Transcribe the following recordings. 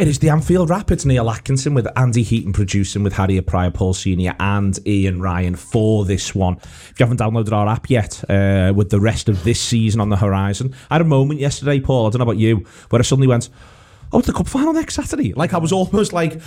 It is the Anfield Rapids, Neil Atkinson with Andy Heaton producing with Harry Prior, Paul Senior, and Ian Ryan for this one. If you haven't downloaded our app yet, uh, with the rest of this season on the horizon, I had a moment yesterday, Paul. I don't know about you, where I suddenly went, oh, it's the cup final next Saturday. Like I was almost like,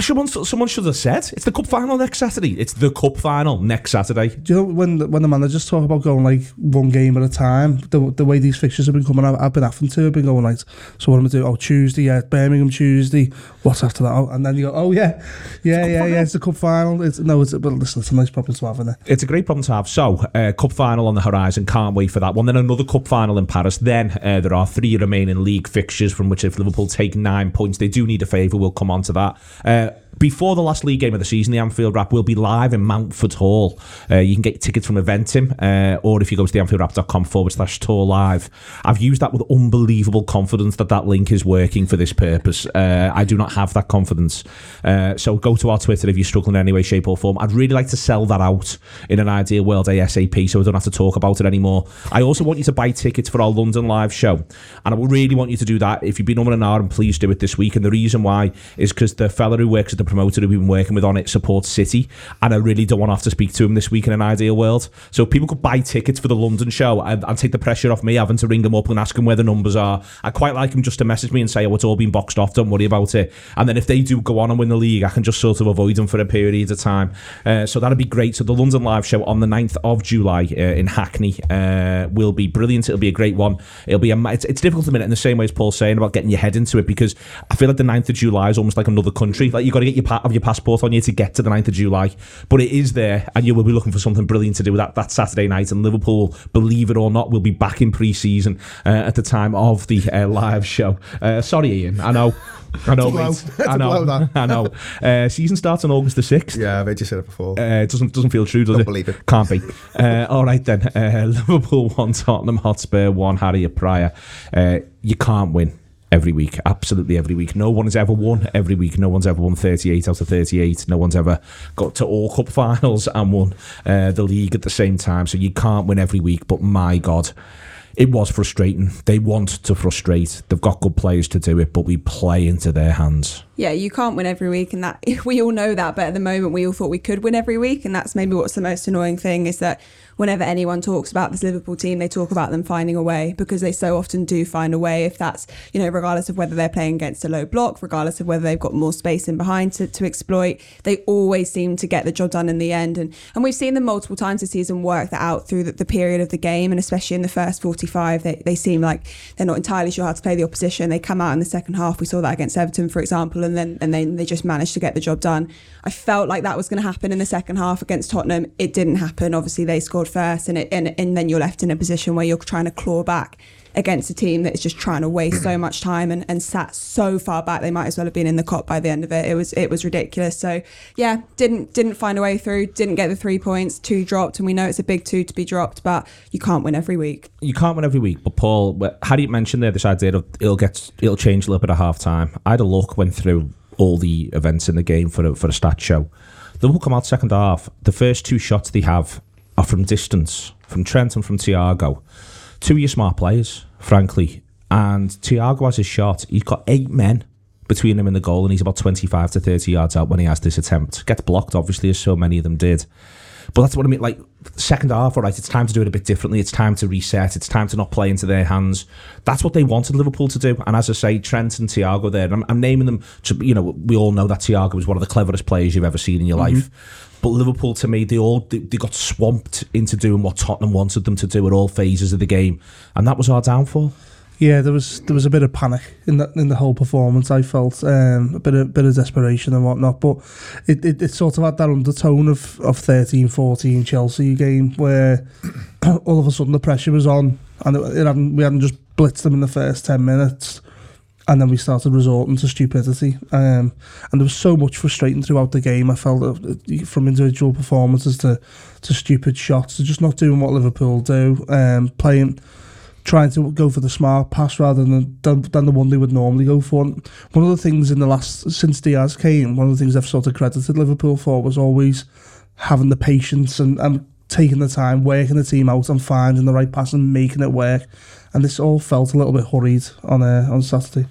someone, someone should have said, it's the cup final next Saturday. It's the cup final next Saturday. Do you know when the, when the managers talk about going like one game at a time? The, the way these fixtures have been coming, I've, I've been having to. I've been going like, so what am I doing? Oh, Tuesday, yeah, Birmingham Tuesday. What's after that? Oh, and then you go, oh yeah, yeah, yeah, yeah. It's the cup final. It's no, it's but listen, it's a nice problem to have, isn't it? It's a great problem to have. So, uh, cup final on the horizon. Can't wait for that one. Then another cup final in Paris. Then uh, there are three remaining league fixtures from which if Liverpool take nine points, they do need a favour. We'll come on to that. Uh, before the last league game of the season, the Anfield Wrap will be live in Mountford Hall. Uh, you can get tickets from Eventim, uh, or if you go to theanfieldwrap.com forward slash tour live. I've used that with unbelievable confidence that that link is working for this purpose. Uh, I do not have that confidence. Uh, so go to our Twitter if you're struggling in any way, shape, or form. I'd really like to sell that out in an ideal world ASAP so I don't have to talk about it anymore. I also want you to buy tickets for our London live show. And I really want you to do that. If you've been on an hour, and please do it this week. And the reason why is because the fella who works at the promoter who we've been working with on it supports City, and I really don't want to have to speak to him this week in an ideal world. So people could buy tickets for the London show and, and take the pressure off me having to ring them up and ask them where the numbers are. I quite like him just to message me and say, "Oh, it's all been boxed off. Don't worry about it." And then if they do go on and win the league, I can just sort of avoid them for a period of time. Uh, so that'd be great. So the London live show on the 9th of July uh, in Hackney uh, will be brilliant. It'll be a great one. It'll be a, it's, it's difficult to minute in the same way as Paul's saying about getting your head into it because I feel like the 9th of July is almost like another country. Like you got to get your pa- your passport on you to get to the 9th of July. But it is there, and you will be looking for something brilliant to do with that, that Saturday night. And Liverpool, believe it or not, will be back in pre season uh, at the time of the uh, live show. Uh, sorry, Ian. I know. I know. I know. I know. Uh, season starts on August the sixth. Yeah, I've just said it before. Uh, it doesn't doesn't feel true, does Don't it? believe it. Can't be. Uh, all right then. Uh, Liverpool one, Tottenham Hotspur one, Harry Prior. Uh, you can't win every week. Absolutely every week. No one has ever won every week. No one's ever won 38 out of 38. No one's ever got to all cup finals and won uh, the league at the same time. So you can't win every week. But my God. It was frustrating. They want to frustrate. They've got good players to do it, but we play into their hands. Yeah, you can't win every week, and that we all know that. But at the moment, we all thought we could win every week, and that's maybe what's the most annoying thing is that whenever anyone talks about this Liverpool team, they talk about them finding a way because they so often do find a way. If that's you know, regardless of whether they're playing against a low block, regardless of whether they've got more space in behind to, to exploit, they always seem to get the job done in the end. And and we've seen them multiple times this season work that out through the, the period of the game, and especially in the first forty five, they they seem like they're not entirely sure how to play the opposition. They come out in the second half. We saw that against Everton, for example, and then and then they just managed to get the job done. I felt like that was going to happen in the second half against Tottenham. It didn't happen. Obviously, they scored first, and it and, and then you're left in a position where you're trying to claw back against a team that is just trying to waste so much time and, and sat so far back they might as well have been in the Kop by the end of it. It was it was ridiculous. So yeah, didn't didn't find a way through, didn't get the three points, two dropped, and we know it's a big two to be dropped, but you can't win every week. You can't win every week, but Paul, do you mention there this idea of it'll get it'll change a little bit at half time? I had a look, went through all the events in the game for a, for a stat show. They will come out second half. The first two shots they have are from distance, from Trent and from Thiago. Two of your smart players, frankly. And Thiago has his shot. He's got eight men between him and the goal, and he's about 25 to 30 yards out when he has this attempt. Gets blocked, obviously, as so many of them did. But that's what I mean. Like, second half, all right, it's time to do it a bit differently. It's time to reset. It's time to not play into their hands. That's what they wanted Liverpool to do. And as I say, Trent and Thiago there, I'm, I'm naming them, to, you know, we all know that Thiago was one of the cleverest players you've ever seen in your mm-hmm. life. But Liverpool, to me, they all they, they got swamped into doing what Tottenham wanted them to do at all phases of the game, and that was our downfall. Yeah, there was there was a bit of panic in that in the whole performance. I felt um, a bit of bit of desperation and whatnot, but it, it, it sort of had that undertone of of 13-14 Chelsea game where all of a sudden the pressure was on and it, it hadn't we hadn't just blitzed them in the first ten minutes, and then we started resorting to stupidity. Um, and there was so much frustrating throughout the game. I felt uh, from individual performances to to stupid shots to just not doing what Liverpool do, um, playing trying to go for the smart pass rather than, than than the one they would normally go for. And one of the things in the last since Diaz came, one of the things I've sort of credited Liverpool for was always having the patience and, and taking the time, working the team out and finding the right pass and making it work. And this all felt a little bit hurried on uh, on Saturday.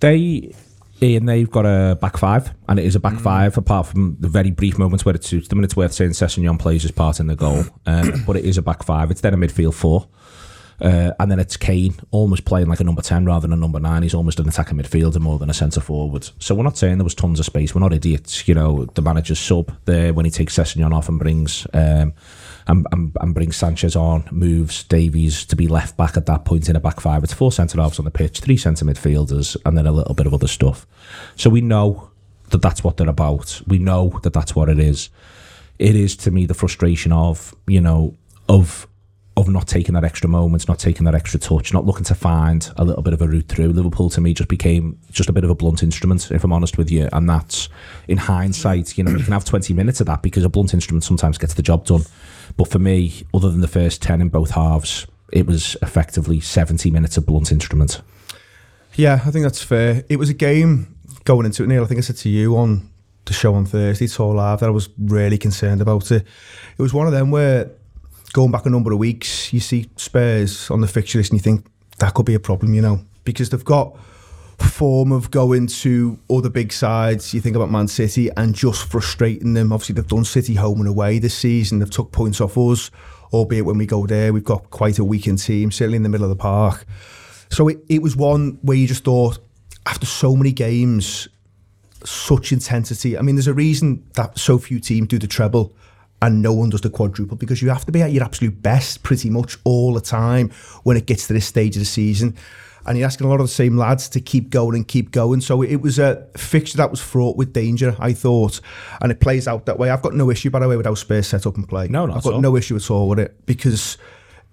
They and they've got a back five, and it is a back five, apart from the very brief moments where it suits them, and it's worth saying Sessegnon plays his part in the goal. Um, but it is a back five. It's then a midfield four. Uh, and then it's Kane almost playing like a number 10 rather than a number 9. He's almost an attacking midfielder more than a centre forward. So we're not saying there was tons of space. We're not idiots. You know, the manager's sub there when he takes Sessegnon off and brings um, and, and, and brings Sanchez on, moves Davies to be left back at that point in a back five. It's four centre halves on the pitch, three centre midfielders, and then a little bit of other stuff. So we know that that's what they're about. We know that that's what it is. It is to me the frustration of, you know, of of not taking that extra moment, not taking that extra touch, not looking to find a little bit of a route through. Liverpool to me just became just a bit of a blunt instrument, if I'm honest with you. And that's in hindsight, you know, you can have 20 minutes of that because a blunt instrument sometimes gets the job done. But for me, other than the first 10 in both halves, it was effectively 70 minutes of blunt instrument. Yeah, I think that's fair. It was a game going into it, Neil. I think I said to you on the show on Thursday, TAW Live, that I was really concerned about it. It was one of them where going back a number of weeks, you see Spurs on the fixture list and you think that could be a problem, you know, because they've got form of going to other big sides. You think about Man City and just frustrating them. Obviously, they've done City home and away this season. They've took points off us, albeit when we go there, we've got quite a weakened team, certainly in the middle of the park. So it, it was one where you just thought, after so many games, such intensity. I mean, there's a reason that so few teams do the treble and no one does the quadruple because you have to be at your absolute best pretty much all the time when it gets to this stage of the season. And you're asking a lot of the same lads to keep going and keep going. So it was a fixture that was fraught with danger, I thought. And it plays out that way. I've got no issue, by the way, with how Spurs set up and play. No, I've got all. no issue at all with it because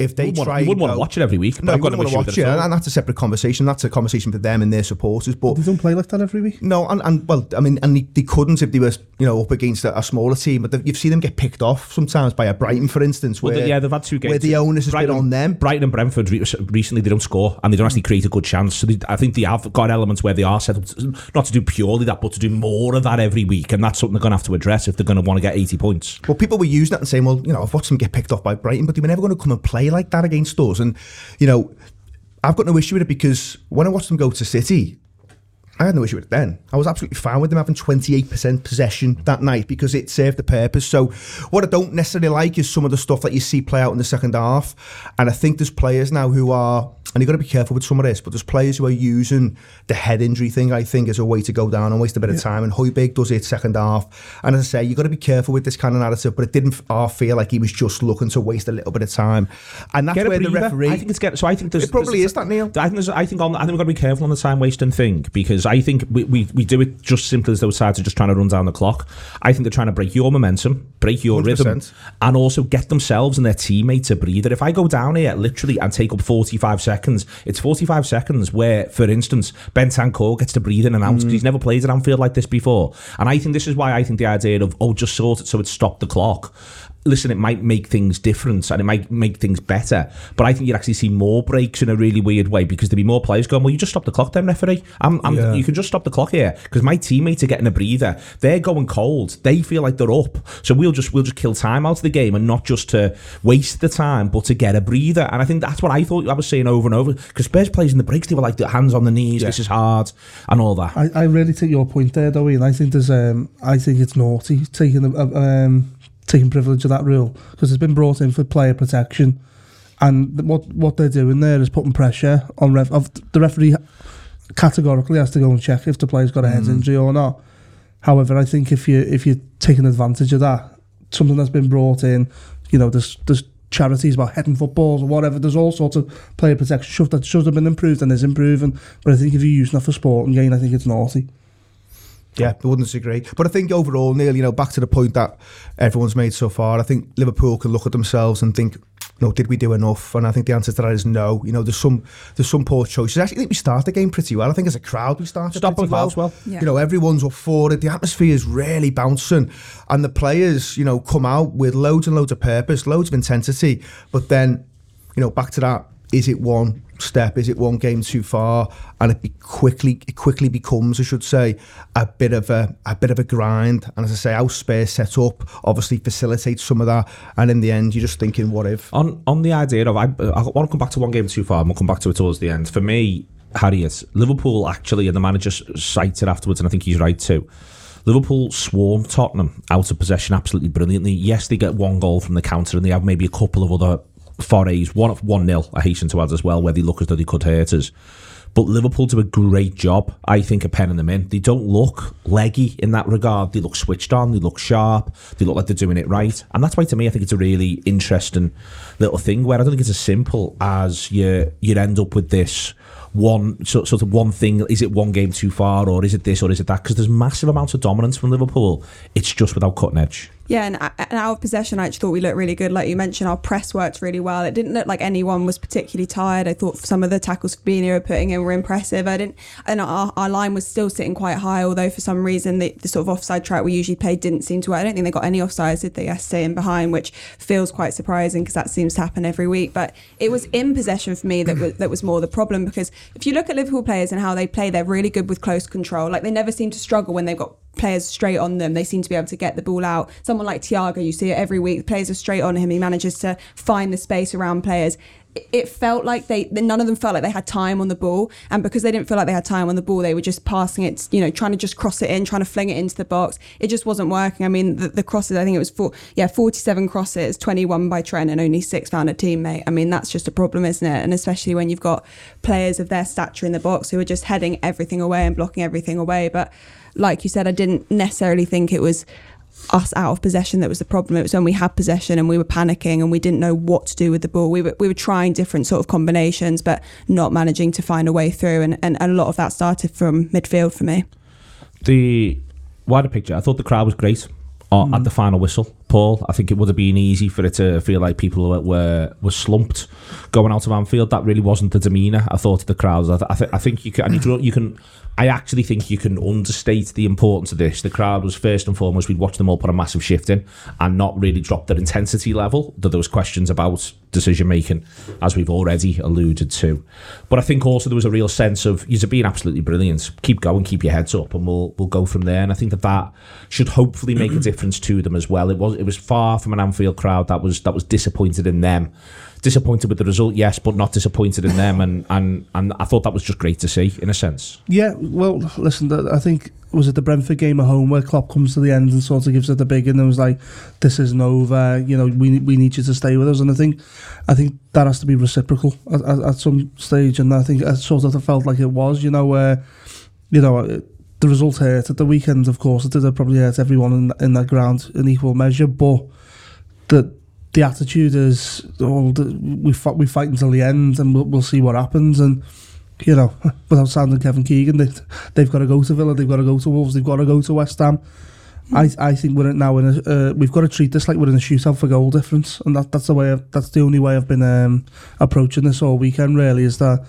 if they You wouldn't, try want, you wouldn't want to watch it every week. but no, I've got to watch it it, and that's a separate conversation. That's a conversation for them and their supporters. But They don't play like that every week. no, and, and well, I mean, and they, they couldn't if they were, you know, up against a, a smaller team. But you've seen them get picked off sometimes by a Brighton, for instance, Well, where, the- yeah, they've had two games. where the onus has Brighton, been on them. Brighton and Brentford re- recently they don't score and they don't actually create a good chance. So they, I think they have got elements where they are set up to, not to do purely that, but to do more of that every week, and that's something they're going to have to address if they're going to want to get eighty points. Well, people were using that and saying, well, you know, I've watched them get picked off by Brighton, but they were never going to come and play like that against us. And, you know, I've got no issue with it because when I watched them go to City, I had no issue with it then. I was absolutely fine with them having 28% possession that night because it served the purpose. So, what I don't necessarily like is some of the stuff that you see play out in the second half. And I think there's players now who are, and you've got to be careful with some of this, but there's players who are using the head injury thing, I think, as a way to go down and waste a bit of time. And Højbjerg does it second half. And as I say, you've got to be careful with this kind of narrative, but it didn't uh, feel like he was just looking to waste a little bit of time. And that's where the referee. I think it's get. So I think there's. It probably there's- is that, Neil. I think there's. I think on. I think we've got to be careful on the time wasting thing because I think we, we, we do it just simply as those sides are just trying to run down the clock. I think they're trying to break your momentum, break your rhythm, 100%. and also get themselves and their teammates a breather. If I go down here literally and take up 45 seconds, it's 45 seconds where, for instance, Bentancur gets to breathe in and out. 'cause mm. He's never played at Anfield like this before, and I think this is why I think the idea of oh just sort it so it stopped the clock. Listen, it might make things different and it might make things better, but I think you'd actually see more breaks in a really weird way because there'd be more players going, Well, you just stop the clock then, referee. I'm, I'm, Yeah. You can just stop the clock here because my teammates are getting a breather. They're going cold. They feel like they're up. So we'll just we'll just kill time out of the game and not just to waste the time, but to get a breather. And I think that's what I thought I was saying over and over because Spurs plays in the breaks, they were like the hands on the knees, this is hard, and all that. I, I really take your point there, though, Ian. I think there's um, I think it's naughty taking the, um, taking privilege of that rule because it's been brought in for player protection, and what what they're doing there is putting pressure on ref. The referee categorically has to go and check if the player's got a head mm. injury or not. However, I think if you if you're taking advantage of that, something that's been brought in, you know, there's there's charities about heading footballs or whatever. There's all sorts of player protection stuff that should have been improved and is improving. But I think if you're using that for sport and gain, I think it's naughty. Yeah, I wouldn't disagree. But I think overall, Neil, you know, back to the point that everyone's made so far, I think Liverpool can look at themselves and think, you know, did we do enough? And I think the answer to that is no. You know, there's some there's some poor choices. Actually, I think we started the game pretty well. I think as a crowd we started Stop pretty well. well. Yeah. You know, everyone's up for it. The atmosphere is really bouncing. And the players, you know, come out with loads and loads of purpose, loads of intensity. But then, you know, back to that, is it one step? Is it one game too far? And it quickly it quickly becomes, I should say, a bit of a a bit of a grind. And as I say, our Spurs set up obviously facilitates some of that. And in the end, you're just thinking, what if? on on the idea of I, I want to come back to one game too far and we'll come back to it towards the end. For me, Harriet, Liverpool actually, and the manager cited afterwards, and I think he's right too. Liverpool swarm Tottenham out of possession absolutely brilliantly. Yes, they get one goal from the counter, and they have maybe a couple of other forays. One of one nil, I hasten to add as well, where they look as though they could hurt us. But Liverpool do a great job, I think, of penning them in. They don't look leggy in that regard. They look switched on. They look sharp. They look like they're doing it right. And that's why, to me, I think it's a really interesting little thing where I don't think it's as simple as you you end up with this one sort, sort of one thing. Is it one game too far, or is it this, or is it that? Because there's massive amounts of dominance from Liverpool. It's just without cutting edge. Yeah, and, uh, and out of possession, I actually thought we looked really good. Like you mentioned, our press worked really well. It didn't look like anyone was particularly tired. I thought some of the tackles Fabinho were putting in were impressive. I didn't, and our, our line was still sitting quite high. Although for some reason the, the sort of offside track we usually play didn't seem to work. I don't think they got any offsides, did they? Yesterday in behind, which feels quite surprising because that seems to happen every week. But it was in possession for me that was, that was more the problem because if you look at Liverpool players and how they play, they're really good with close control. Like they never seem to struggle when they've got players straight on them. They seem to be able to get the ball out. Someone like Thiago, you see it every week. Players are straight on him. He manages to find the space around players. It felt like they none of them felt like they had time on the ball, and because they didn't feel like they had time on the ball, they were just passing it, you know, trying to just cross it in, trying to fling it into the box. It just wasn't working. I mean, the, the crosses, I think it was four, yeah, forty-seven crosses, twenty-one by Trent, and only six found a teammate. I mean, that's just a problem, isn't it? And especially when you've got players of their stature in the box who are just heading everything away and blocking everything away, but like you said, I didn't necessarily think it was us out of possession that was the problem. It was when we had possession and we were panicking and we didn't know what to do with the ball. We were we were trying different sort of combinations, but not managing to find a way through. And, and, a lot of that started from midfield for me. The wider picture, I thought the crowd was great Mm. at the final whistle. Paul, I think it would have been easy for it to feel like people were were, were slumped going out of Anfield. That really wasn't the demeanour. I thought of the crowds. I, th- I, th- I think you can, and you can, you can. I actually think you can understate the importance of this. The crowd was first and foremost. We'd watch them all put a massive shift in and not really drop their intensity level. Though there was questions about decision making, as we've already alluded to. But I think also there was a real sense of you're being absolutely brilliant. Keep going, keep your heads up, and we'll we'll go from there. And I think that that should hopefully make a difference to them as well. It was it was far from an Anfield crowd that was that was disappointed in them. Disappointed with the result, yes, but not disappointed in them, and, and, and I thought that was just great to see, in a sense. Yeah, well, listen, I think was it the Brentford game at home where Klopp comes to the end and sort of gives it the big and was like, "This isn't over. You know, we we need you to stay with us." And I think, I think that has to be reciprocal at, at, at some stage, and I think I sort of felt like it was. You know, where, you know. uh, The result hurt at the weekend, of course. It did probably hurt everyone in, in that ground in equal measure. But the the attitude is, oh, we fight, we fight until the end, and we'll, we'll see what happens. And you know, without sounding Kevin Keegan, they, they've got to go to Villa, they've got to go to Wolves, they've got to go to West Ham. I, I think we're now in a, uh, we've got to treat this like we're in a shootout for goal difference, and that, that's the way I've, that's the only way I've been um, approaching this all weekend. Really, is that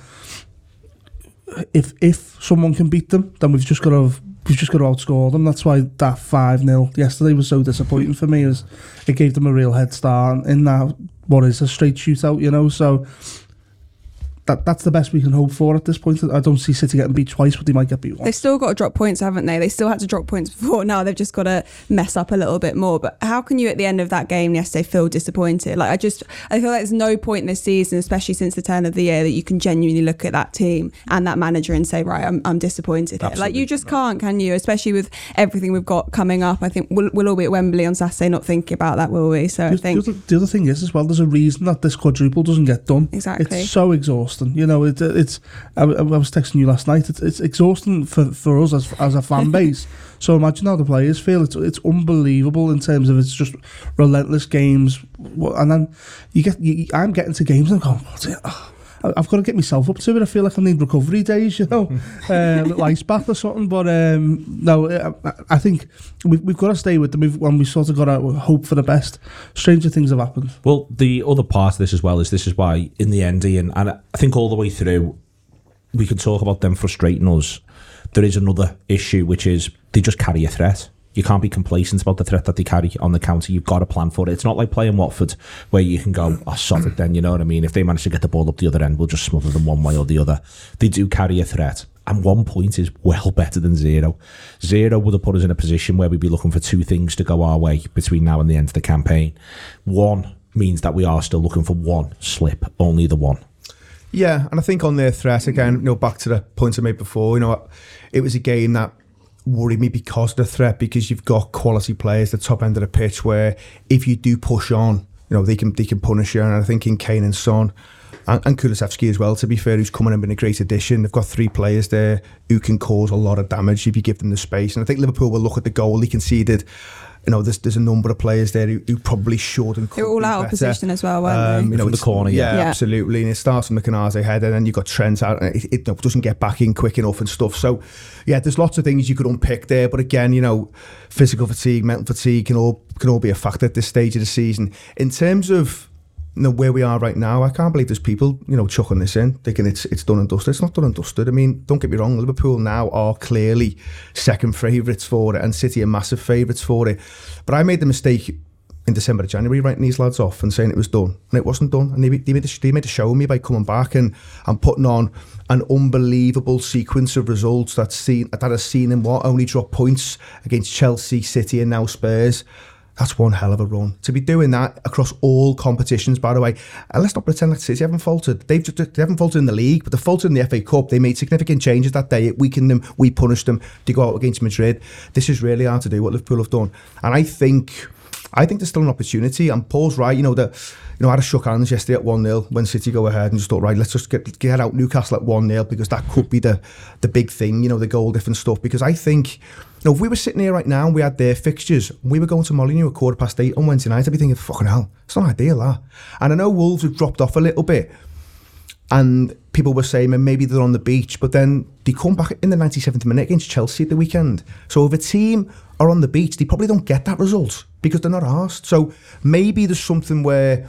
if if someone can beat them, then we've just got to we've just got to outscore them. That's why that five 0 yesterday was so disappointing for me. Is it gave them a real head start in that what is a straight shootout, you know? So that that's the best we can hope for at this point. I don't see City getting beat twice, but they might get beat once. They've still got to drop points, haven't they? They still had to drop points before. Now they've just got to mess up a little bit more. But how can you, at the end of that game yesterday, feel disappointed? Like I just, I feel like there's no point in this season, especially since the turn of the year, that you can genuinely look at that team and that manager and say, right, I'm, I'm disappointed. Like you just can't, can you? Especially with everything we've got coming up. I think we'll, we'll all be at Wembley on Saturday, not thinking about that, will we? So I The, think the, other, the other thing is as well, there's a reason that this quadruple doesn't get done. Exactly. It's so exhausting. You know, it, it's. I, I was texting you last night. It's, it's exhausting for, for us as as a fan base. so imagine how the players feel. It's it's unbelievable in terms of it's just relentless games. And then you get, you, I'm getting to games and I'm going, what's it? Oh, I've got to get myself up to it. I feel like I need recovery days, you know, uh, little ice bath or something. But um, no, I, I- I think we've, we've got to stay with them We've- when we sort of got to hope for the best. Stranger things have happened. Well, the other part of this as well is this is why, in the end, Ian, and I think all the way through, we can talk about them frustrating us. There is another issue, which is they just carry a threat. You can't be complacent about the threat that they carry on the counter. You've got to plan for it. It's not like playing Watford, where you can go, oh, sod it then, you know what I mean? If they manage to get the ball up the other end, we'll just smother them one way or the other. They do carry a threat. And one point is well better than zero. Zero would have put us in a position where we'd be looking for two things to go our way between now and the end of the campaign. One means that we are still looking for one slip, only the one. Yeah, and I think on their threat again, you know, back to the point I made before, you know, it was a game that worried me because of the threat, because you've got quality players at the top end of the pitch where if you do push on, you know, they can they can punish you. And I think in Kane and Son and, and Kulusevski as well, to be fair, who's coming and been a great addition. They've got three players there who can cause a lot of damage if you give them the space. And I think Liverpool will look at the goal he conceded you know, there's there's a number of players there who, who probably should and could They were all be out of position as well, weren't Um, they? you know, From the corner, yeah. yeah, Yeah. absolutely. And it starts from the Canarze head, and then you've got Trent out, and it, it doesn't get back in quick enough and stuff. So, yeah, there's lots of things you could unpick there. But again, you know, physical fatigue, mental fatigue can all can all be a factor at this stage of the season. In terms of you know, where we are right now, I can't believe there's people, you know, chucking this in, thinking it's it's done and dusted. It's not done and dusted. I mean, don't get me wrong, Liverpool now are clearly second favourites for it, and City are massive favourites for it. But I made the mistake in December, January, writing these lads off and saying it was done, and it wasn't done. And they, they made a, they made a show of me by coming back and and putting on an unbelievable sequence of results that's seen that has seen them what only drop points against Chelsea, City, and now Spurs. That's one hell of a run. To be doing that across all competitions, by the way. And let's not pretend like City haven't faltered. They've just, they haven't faltered in the league, but they faltered in the FA Cup. They made significant changes that day. It weakened them. We punished them to go out against Madrid. This is really hard to do what Liverpool have done. And I think I think there's still an opportunity. And Paul's right, you know, that you know, I had a shook hands yesterday at 1 0 when City go ahead and just thought, right, let's just get get out Newcastle at 1 0 because that could be the the big thing, you know, the goal different stuff. Because I think know, if we were sitting here right now and we had their fixtures, we were going to Molineux at quarter past eight on Wednesday night, I'd be thinking, fucking hell, it's not ideal, that. And I know Wolves have dropped off a little bit, and people were saying, "Man, maybe they're on the beach, but then they come back in the 97th minute against Chelsea at the weekend. So if a team are on the beach, they probably don't get that result because they're not asked. So maybe there's something where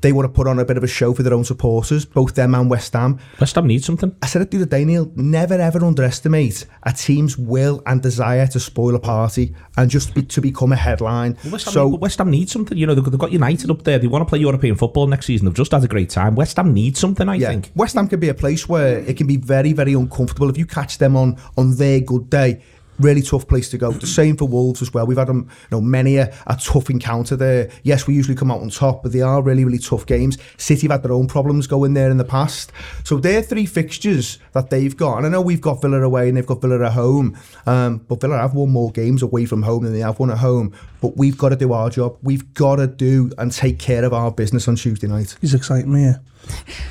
they want to put on a bit of a show for their own supporters, both them and West Ham. West Ham needs something. I said it the other day, Neil. Never ever underestimate a team's will and desire to spoil a party and just be, to become a headline. West Ham, so West Ham needs something. You know, they've, they've got United up there. They want to play European football next season. They've just had a great time. West Ham needs something, I yeah, think. West Ham can be a place where it can be very, very uncomfortable if you catch them on on their good day. Really tough place to go. The same for Wolves as well. We've had them, you know, many a, a tough encounter there. Yes, we usually come out on top, but they are really, really tough games. City have had their own problems going there in the past. So they're three fixtures that they've got. And I know we've got Villa away and they've got Villa at home. Um, but Villa have won more games away from home than they have won at home. But we've got to do our job. We've got to do and take care of our business on Tuesday night. He's exciting me. Yeah.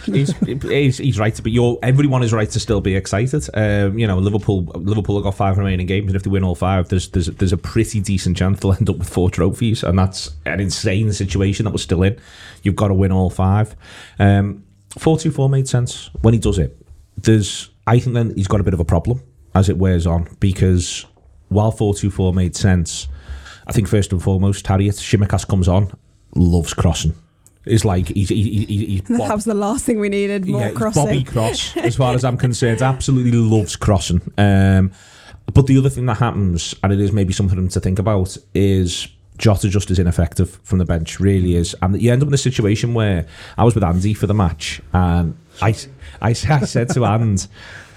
he's, he's, he's right, but you're, everyone is right to still be excited. Um, you know, Liverpool Liverpool have got five remaining games, and if they win all five, there's there's there's a pretty decent chance they'll end up with four trophies, and that's an insane situation that we're still in. You've got to win all five. Um, four two four made sense when he does it. There's, I think, then he's got a bit of a problem as it wears on because while four two four made sense, I think first and foremost, Harriet Tsimikas comes on, loves crossing. It's like he's he, he, That was the last thing we needed. More yeah, crossing. Bobby Cross, as far as I'm concerned, absolutely loves crossing. Um, but the other thing that happens, and it is maybe something to think about, is Jota just is ineffective from the bench, really is. And you end up in a situation where I was with Andy for the match, and I, I, I said to And,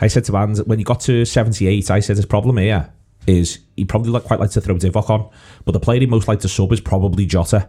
I said to And, when you got to 78, I said, his problem here is he probably like quite like to throw Divock on, but the player he most like to sub is probably Jota,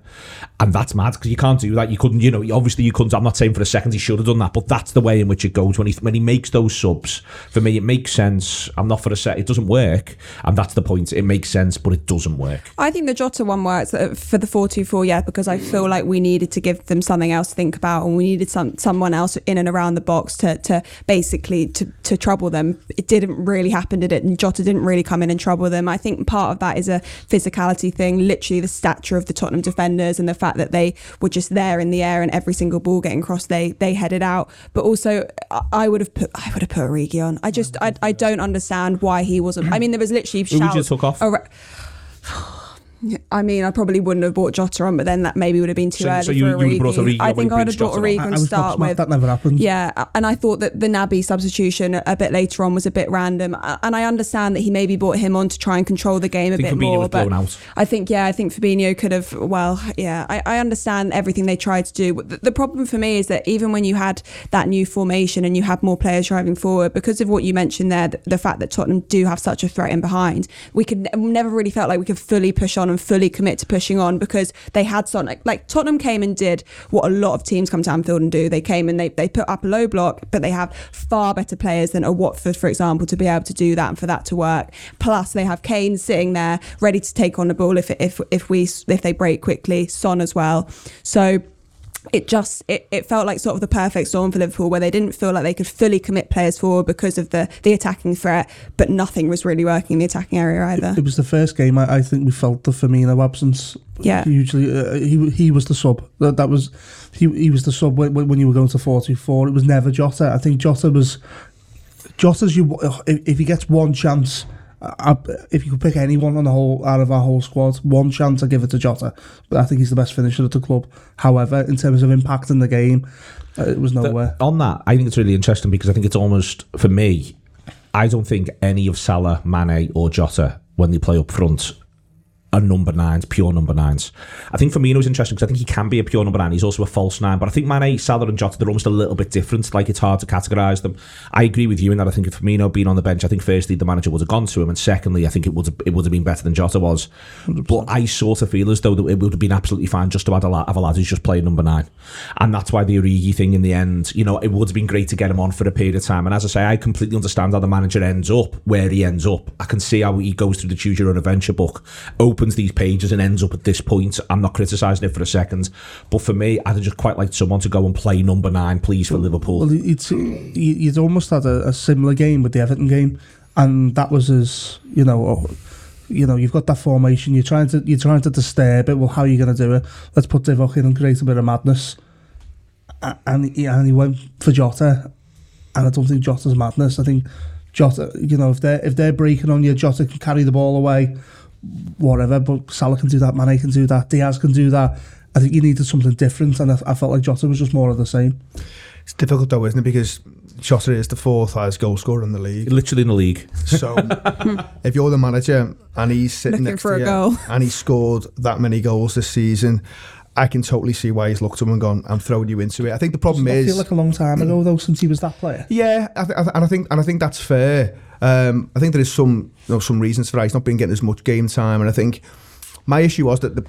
and that's mad because you can't do that. You couldn't, you know, obviously you couldn't. I'm not saying for a second he should have done that, but that's the way in which it goes when he when he makes those subs. For me, it makes sense. I'm not for a set. It doesn't work, and that's the point. It makes sense, but it doesn't work. I think the Jota one works uh, for the 4-2-4, yeah, because I feel like we needed to give them something else to think about and we needed some someone else in and around the box to, to basically to, to trouble them. It didn't really happen, did it? And Jota didn't really come in and trouble them. I think part of that is a physicality thing, literally the stature of the Tottenham defenders and the fact that they were just there in the air and every single ball getting crossed, they they headed out. But also, I- I would have put I would have put Origi on. I just I, I don't understand why he wasn't. I mean, there was literally Who would you took off? ar- I mean, I probably wouldn't have bought Jota on, but then that maybe would have been too So- early so you- for you would have brought Origi I think I would have brought Jota on. And start with. that never happened. Yeah, and I thought that the Naby substitution a bit later on was a bit random, and I understand that he maybe brought him on to try and control the game a bit Fabinho more. But. I think, yeah, I think Fabinho could have. Well, yeah, I, I understand everything they tried to do. The, the problem for me is that even when you had that new formation and you had more players driving forward, because of what you mentioned there, the, the fact that Tottenham do have such a threat in behind, we could never really felt like we could fully push on and fully commit to pushing on because they had Son. Like, like Tottenham came and did what a lot of teams come to Anfield and do. They came and they, they put up a low block, but they have far better players than a Watford, for example, to be able to do that and for that to work. Plus, they have Kane sitting there ready to take on the ball if if if we if they break quickly. Son as well. So it just it, it felt like sort of the perfect storm for Liverpool where they didn't feel like they could fully commit players forward because of the the attacking threat, but nothing was really working in the attacking area either. It was the first game I, I think we felt the Firmino absence. Yeah. Hugely. Uh, he he was the sub. That, that was he he was the sub when, when you were going to 4-2-4. It was never Jota. I think Jota was Jota's you if, if he gets one chance I, if you could pick anyone on the whole out of our whole squad, one chance I give it to Jota. But I think he's the best finisher at the club. However, in terms of impact in the game, uh, it was nowhere. The, on that, I think it's really interesting because I think it's almost for me. I don't think any of Salah, Mane, or Jota when they play up front are number nines, pure number nines. I think Firmino's interesting because I think he can be a pure number nine. He's also a false nine, but I think Mane, Salah, and Jota they're almost a little bit different. Like it's hard to categorise them. I agree with you in that. I think if Firmino being on the bench, I think firstly the manager would have gone to him, and secondly, I think it would have, it would have been better than Jota was. 100. But I sort of feel as though it would have been absolutely fine just to have a lad, have a lad who's just playing number nine, and that's why the Origi thing in the end. You know, it would have been great to get him on for a period of time. And as I say, I completely understand how the manager ends up where he ends up. I can see how he goes through the choose your own adventure book, opens these pages and ends up at this point. I'm not criticising it for a second, but for me, I'd just quite like someone to go and play number nine, please, for Liverpool. Well, it's, you'd almost had a, a similar game with the Everton game, and that was as you know. Oh, you know, you've got that formation. You're trying to you're trying to disturb it. Well, how are you going to do it? Let's put Divock in and create a bit of madness. And he, and he went for Jota, and I don't think Jota's madness. I think Jota, you know, if they're if they're breaking on you, Jota can carry the ball away whatever. But Salah can do that, Mane can do that, Diaz can do that. I think you needed something different, and I, I felt like Jota was just more of the same. It's difficult though, isn't it? Because Jota is the fourth highest goal scorer in the league. Literally in the league. So if you're the manager and he's sitting Looking next for to a you goal. and he scored that many goals this season, I can totally see why he's looked at him and gone, "I'm throwing you into it." I think the problem Doesn't that is, feel like a long time ago though since he was that player. yeah, I th- I th- and I think and I think that's fair. Um, I think there is some you know, some reasons for that. He's not been getting as much game time, and I think my issue was that the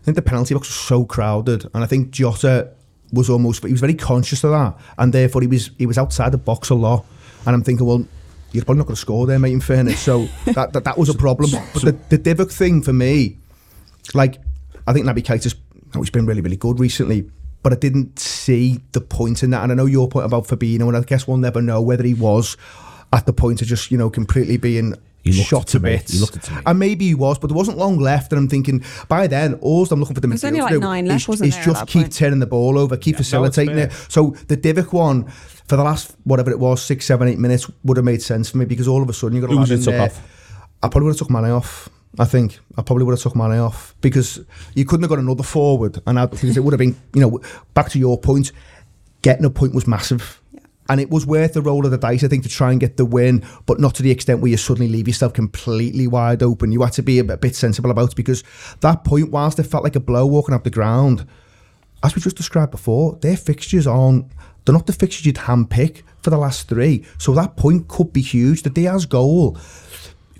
I think the penalty box was so crowded, and I think Jota was almost he was very conscious of that, and therefore he was he was outside the box a lot. And I'm thinking, well, you're probably not going to score there, mate. In fairness, so that, that that was a problem. But the the Divock thing for me, like I think Naby Keita's oh, he's been really really good recently. But I didn't see the point in that, and I know your point about Fabinho, and I guess we'll never know whether he was at the point of just you know completely being shot it to to me. bits. He to me. And maybe he was, but there wasn't long left. And I'm thinking, by then, all I'm looking for the There's midfield only to like do nine is, left, wasn't is there, at just keep point? turning the ball over, keep facilitating fair. it. So the Divock one, for the last, whatever it was, six, seven, eight minutes, would have made sense for me because all of a sudden you've got a Who lad in there. off? I probably would have took Mane off. I think I probably would have took Mane off because you couldn't have got another forward, and I, because it would have been, you know, back to your point, getting a point was massive, and it was worth the roll of the dice, I think, to try and get the win, but not to the extent where you suddenly leave yourself completely wide open. You had to be a bit, sensible about it because that point, whilst it felt like a blow walking up the ground, as we just described before, their fixtures aren't. They're not the fixtures you'd handpick for the last three. So that point could be huge. The Diaz goal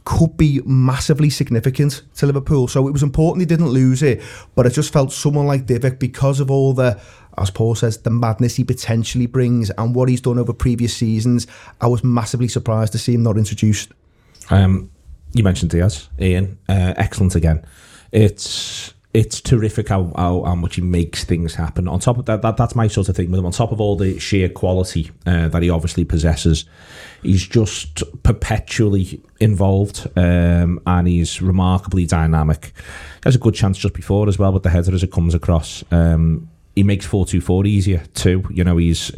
could be massively significant to Liverpool. So it was important they didn't lose it, but it just felt someone like Divock, because of all the, as Paul says, the madness he potentially brings and what he's done over previous seasons, I was massively surprised to see him not introduced. Um, you mentioned Diaz, Ian. Uh, excellent again. It's it's terrific how, how how much he makes things happen. On top of that, that that's my sort of thing with him. On top of all the sheer quality uh, that he obviously possesses, he's just perpetually involved, um, and he's remarkably dynamic. He has a good chance just before as well with the header as it comes across. Um, he makes four two four easier too. You know, he's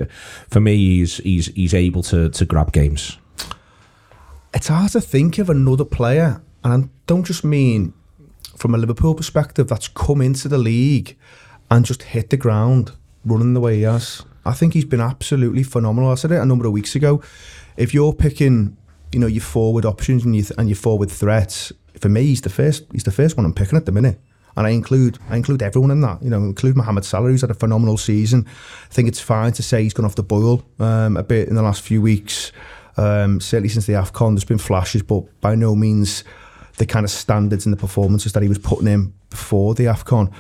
for me, he's he's he's able to to grab games. It's hard to think of another player, and I don't just mean from a Liverpool perspective that's come into the league and just hit the ground running the way he has. I think he's been absolutely phenomenal. I said it a number of weeks ago. If you're picking, you know, your forward options and your and your forward threats, for me, he's the first. He's the first one I'm picking at the minute. And I include I include everyone in that. You know, include Mohamed Salah, who's had a phenomenal season. I think it's fine to say he's gone off the boil um, a bit in the last few weeks. Um, certainly since the AFCON, there's been flashes, but by no means the kind of standards and the performances that he was putting in before the AFCON.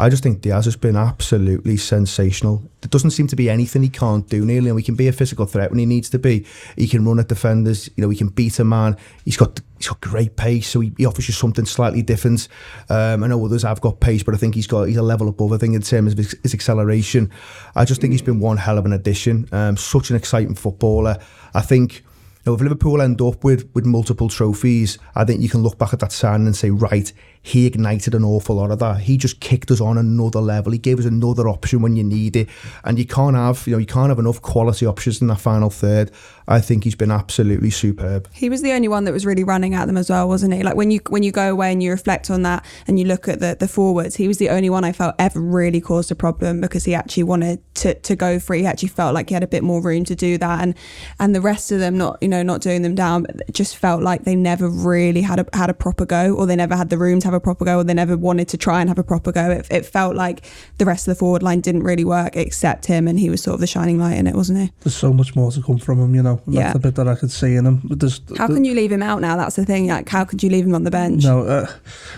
I just think Diaz has been absolutely sensational. There doesn't seem to be anything he can't do nearly, and we can be a physical threat when he needs to be. He can run at defenders, you know, he can beat a man. He's got he's got great pace, so he, he offers you something slightly different. Um, I know others have got pace, but I think he's got he's a level above. I think in terms of his, his acceleration, I just think he's been one hell of an addition. Um, such an exciting footballer. I think. If Liverpool end up with, with multiple trophies, I think you can look back at that signing and say, right, he ignited an awful lot of that. He just kicked us on another level. He gave us another option when you need it. And you can't have, you know, you can't have enough quality options in that final third. I think he's been absolutely superb. He was the only one that was really running at them as well, wasn't he? Like when you when you go away and you reflect on that and you look at the the forwards, he was the only one I felt ever really caused a problem because he actually wanted to to go free. He actually felt like he had a bit more room to do that, and and the rest of them not you know not doing them down, but just felt like they never really had a had a proper go, or they never had the room to have a proper go, or they never wanted to try and have a proper go. It, it felt like the rest of the forward line didn't really work except him, and he was sort of the shining light in it, wasn't he? There's so much more to come from him, you know. And Yeah. That's the bit that I could see in him. But There's, How can you leave him out now? That's the thing. Like, how could you leave him on the bench? No, uh,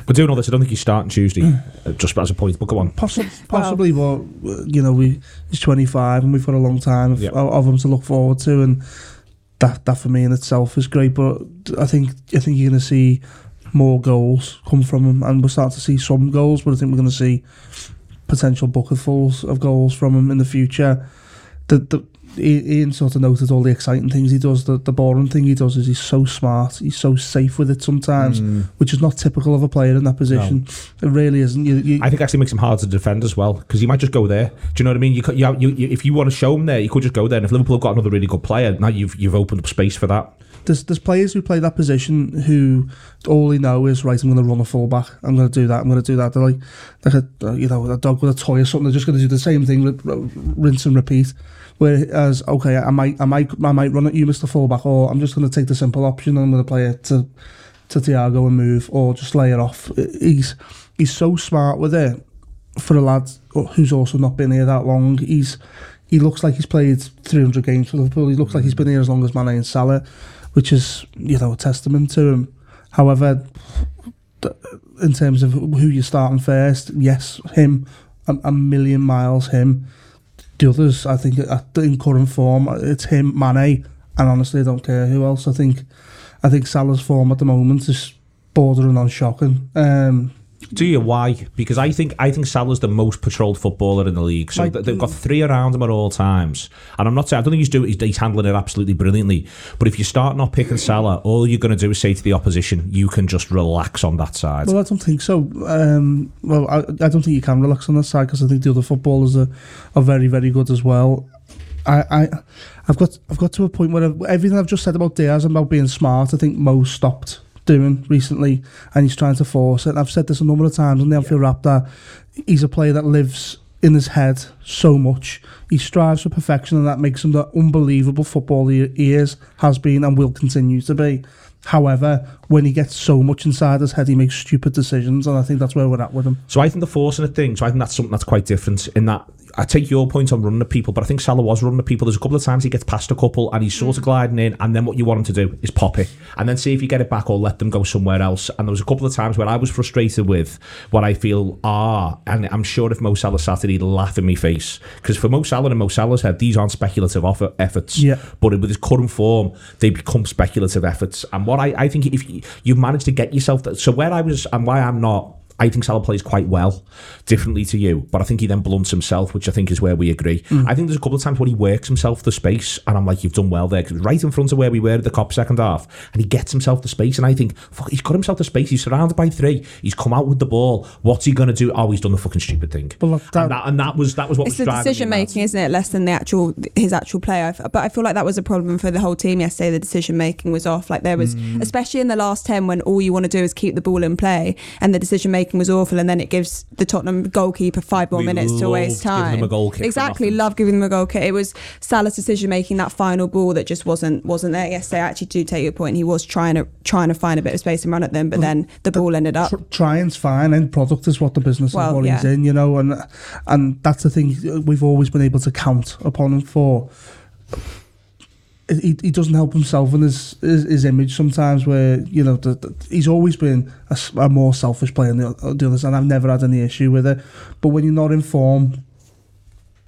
We're doing all this. I don't think he's starting Tuesday, uh, just as a point. But go on. possi- possibly, but uh, you know, we he's 25 and we've got a long time of, Yeah. of him to look forward to, and that that for me in itself is great. But I think I think you're going to see more goals come from him, and we're starting to see some goals, but I think we're going to see potential bucketfuls of goals from him in the future. The the Ian sort of noted all the exciting things he does. The, the boring thing he does is he's so smart. He's so safe with it sometimes, Mm. which is not typical of a player in that position. It really isn't. You, you, I think actually makes him hard to defend as well because he might just go there. Do you know what I mean? You, could, you, you, you if you want to show him there, you could just go there. And if Liverpool have got another really good player, now you've you've opened up space for that. there's there's players who play that position who all they know is right. I'm going to run a fullback. I'm going to do that. I'm going to do that. They're like like a you know a dog with a toy or something. They're just going to do the same thing, rinse and repeat. Whereas okay, I might I might I might run at you, Mr. Fullback, or I'm just going to take the simple option. and I'm going to play it to to Thiago and move, or just lay it off. He's he's so smart with it for a lad who's also not been here that long. He's he looks like he's played 300 games for Liverpool. He looks like he's been here as long as Mane and Salah, which is you know a testament to him. However, in terms of who you're starting first, yes, him a, a million miles him. The others, I think, at- in current form, it's him, Mane, and honestly, I don't care who else. I think, I think Salah's form at the moment is bordering on shocking. Um, Do you? Why? Because I think I think Salah's the most patrolled footballer in the league. So Like- they've got three around him at all times. And I'm not saying I don't think he's doing he's, he's handling it absolutely brilliantly. But if you start not picking Salah, all you're going to do is say to the opposition, you can just relax on that side. Well, I don't think so. Um, well, I, I don't think you can relax on that side because I think the other footballers are, are very, very good as well. I, I, I've got, I've got to a point where I've, everything I've just said about Diaz and about being smart, I think Mo stopped doing recently, and he's trying to force it. I've said this a number of times on the Anfield Wrap that he's a player that lives in his head so much. He strives for perfection, and that makes him the unbelievable footballer he is, has been, and will continue to be. However, when he gets so much inside his head, he makes stupid decisions, and I think that's where we're at with him. So I think the forcing it thing. So I think that's something that's quite different. In that, I take your point on running at people, but I think Salah was running at people. There's a couple of times he gets past a couple and he's sort of mm. gliding in, and then what you want him to do is pop it, and then see if you get it back or let them go somewhere else. And there was a couple of times where I was frustrated with what I feel are, and I'm sure if Mo Salah sat it, he'd laugh in my face because for Mo Salah and Mo Salah's head, these aren't speculative offer efforts. Yeah. But with his current form, they become speculative efforts. And what I, I think if you, you manage to get yourself, that, so where I was and why I'm not, I think Salah plays quite well, differently to you. But I think he then blunts himself, which I think is where we agree. I think there's a couple of times where he works himself the space, and I'm like, you've done well there, because right in front of where we were at the Kop second half, and he gets himself the space, and I think, fuck, he's got himself the space. He's surrounded by three. He's come out with the ball. What's he gonna do? Oh, he's done the fucking stupid thing. But look, that- and, that, and that was that was what it's was the decision making, isn't it? Less than the actual his actual play. I f- But I feel like that was a problem for the whole team yesterday. The decision making was off. Like there was, Mm. especially in the last ten, when all you want to do is keep the ball in play, and the decision making was awful, and then it gives the Tottenham goalkeeper five more We minutes to waste time. them a goal kick exactly, love giving them a goal kick. It was Salah's decision making that final ball that just wasn't wasn't there Yes, I actually do take your point. He was trying to trying to find a bit of space and run at them, but then the ball ended up. tr- trying's fine. End product is what the business Well, is what he's yeah. in, you know, and and that's the thing we've always been able to count upon him for. He, he doesn't help himself in his, his his image sometimes. Where you know the, the, he's always been a more selfish player than the, the others, and I've never had any issue with it. But when you're not informed,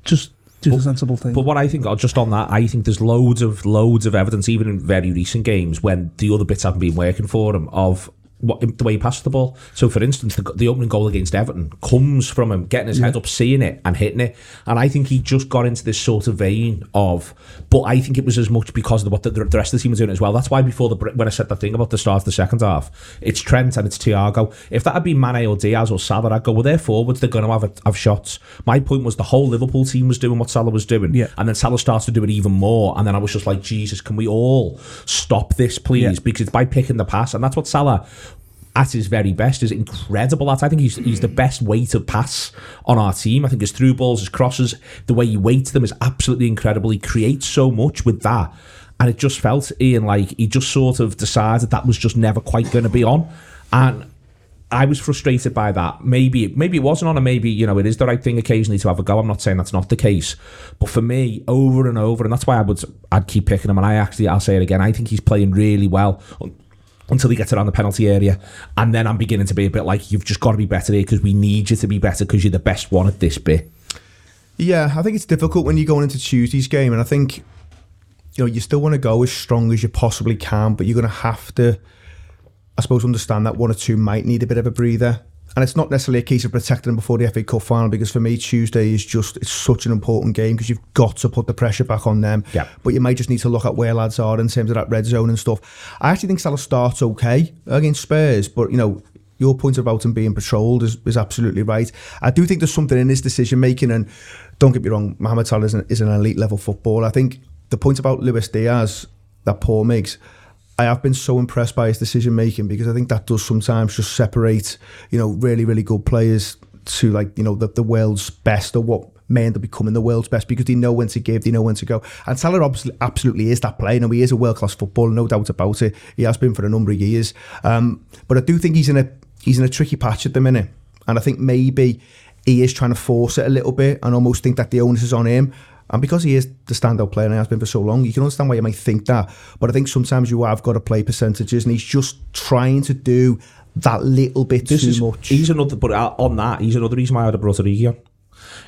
just do the sensible thing. But what I think, just on that, I think there's loads of loads of evidence, even in very recent games, when the other bits haven't been working for him, of what the way he passes the ball. So, for instance, the, the opening goal against Everton comes from him getting his head up, seeing it, and hitting it. And I think he just got into this sort of vein of. But I think it was as much because of what the, the rest of the team was doing as well. That's why before the when I said that thing about the start of the second half, it's Trent and it's Thiago. If that had been Mane or Diaz or Salah, I'd go, well, they're forwards, they're going to have, a, have shots. My point was the whole Liverpool team was doing what Salah was doing. Yeah. And then Salah starts to do it even more. And then I was just like, Jesus, can we all stop this, please? Yeah. Because it's by picking the pass. And that's what Salah, at his very best, is incredible at. I think he's, he's the hmm. best way to pass on our team. I think his through balls, his crosses, the way he weights them is absolutely incredible. He creates so much with that. And it just felt, Ian, like he just sort of decided that was just never quite going to be on. And I was frustrated by that. Maybe maybe it wasn't on, and maybe you know it is the right thing occasionally to have a go. I'm not saying that's not the case, but for me, over and over, and that's why I would I'd keep picking him. And I actually I'll say it again. I think he's playing really well until he gets around the penalty area, and then I'm beginning to be a bit like you've just got to be better here because we need you to be better because you're the best one at this bit. Yeah, I think it's difficult when you're going into Tuesday's game, and I think you know you still want to go as strong as you possibly can, but you're going to have to, I suppose, understand that one or two might need a bit of a breather. And it's not necessarily a case of protecting them before the FA Cup final because for me Tuesday is just it's such an important game because you've got to put the pressure back on them. Yeah. But you might just need to look at where lads are in terms of that red zone and stuff. I actually think Salah starts okay against Spurs, but you know your point about him being patrolled is, is absolutely right. I do think there's something in his decision making, and don't get me wrong, Mohamed Salah is an, is an elite level footballer. I think the point about Luis Diaz that Paul makes, I have been so impressed by his decision making because I think that does sometimes just separate, you know, really really good players to like you know the, the world's best or what may end up becoming the world's best because they know when to give, they know when to go. And Salah obviously absolutely is that player. You know, he is a world class footballer, no doubt about it. He has been for a number of years. Um, but I do think he's in a he's in a tricky patch at the minute, and I think maybe he is trying to force it a little bit and almost think that the onus is on him. And because he is the standout player and he has been for so long, you can understand why you might think that. But I think sometimes you have got to play percentages, and he's just trying to do that little bit This too is much. he's another, but uh, on that, he's another reason why I'd have brought Origi on.